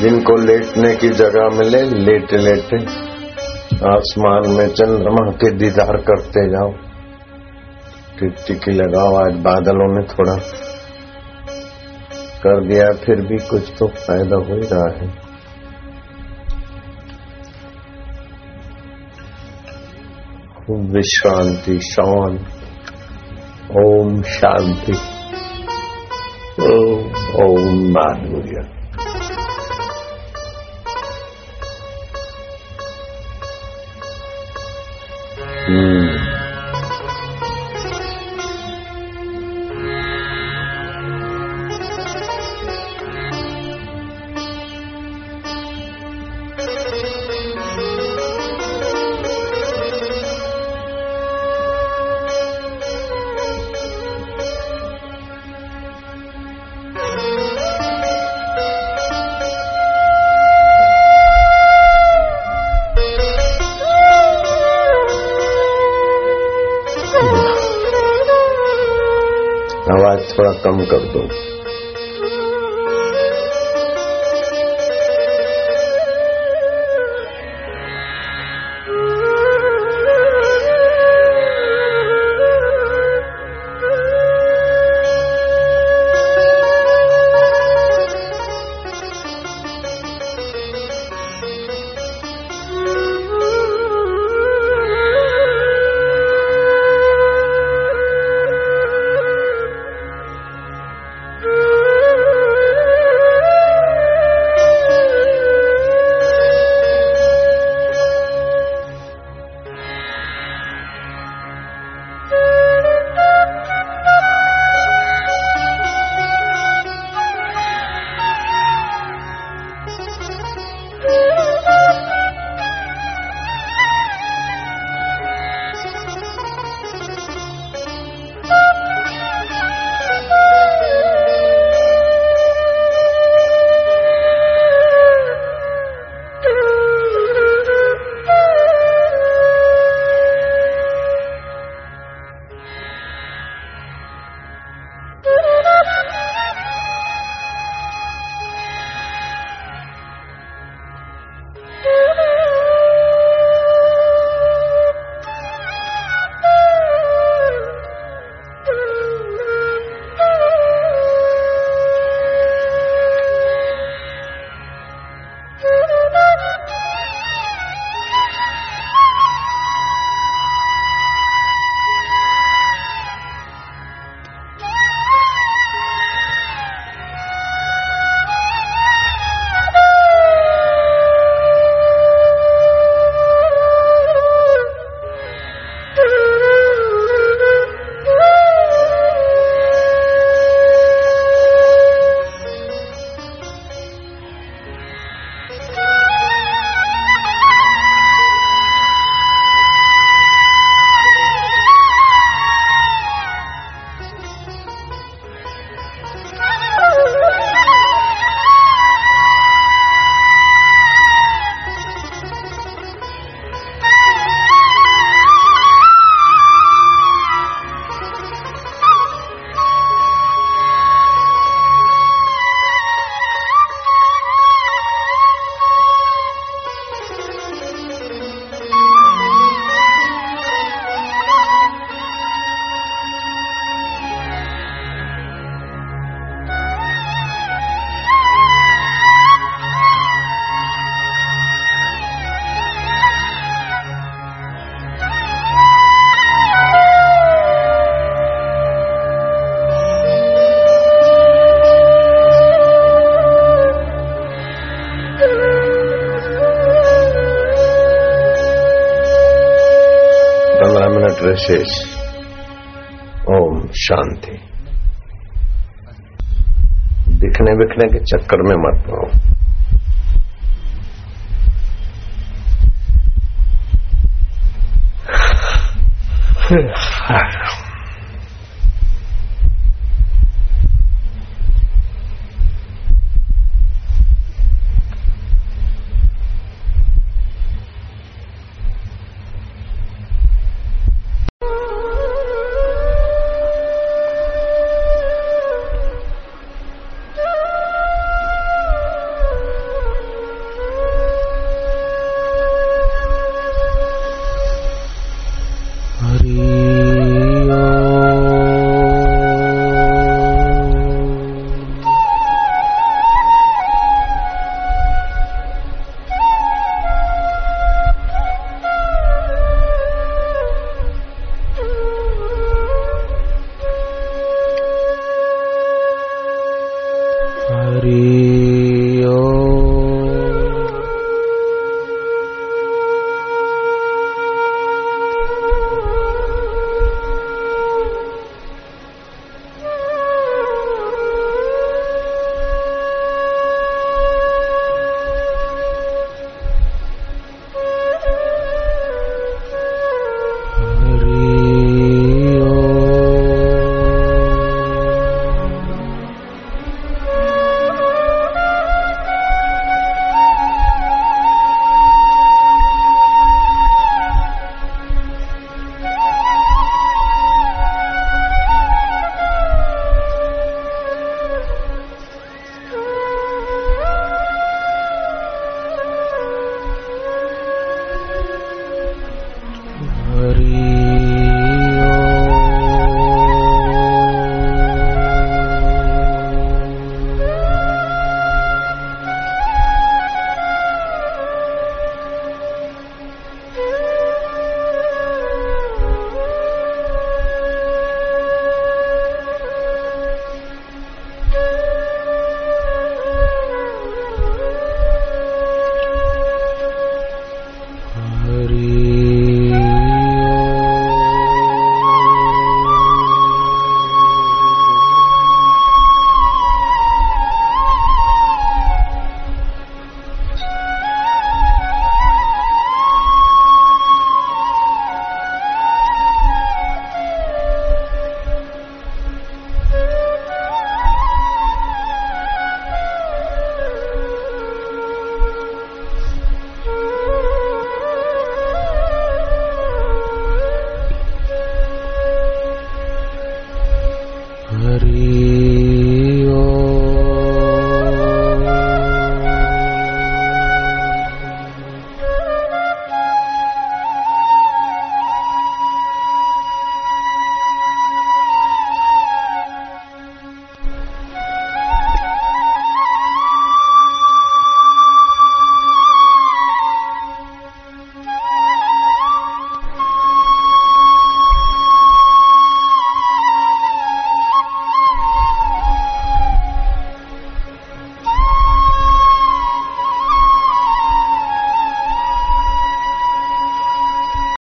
जिनको लेटने की जगह मिले, लेटे लेटे। आसमान में चंद्रमा के दीदार करते जाओ। टिकी लगाओ, आज बादलों ने थोड़ा कर दिया, फिर भी कुछ तो फ़ायदा हो ही रहा है। खूब विश्रांति, शांत। ओम शांति ओम ओम माधुर्य Hmm. विशेष ओम शांति। दिखने बिखने के चक्कर में मत पड़ो।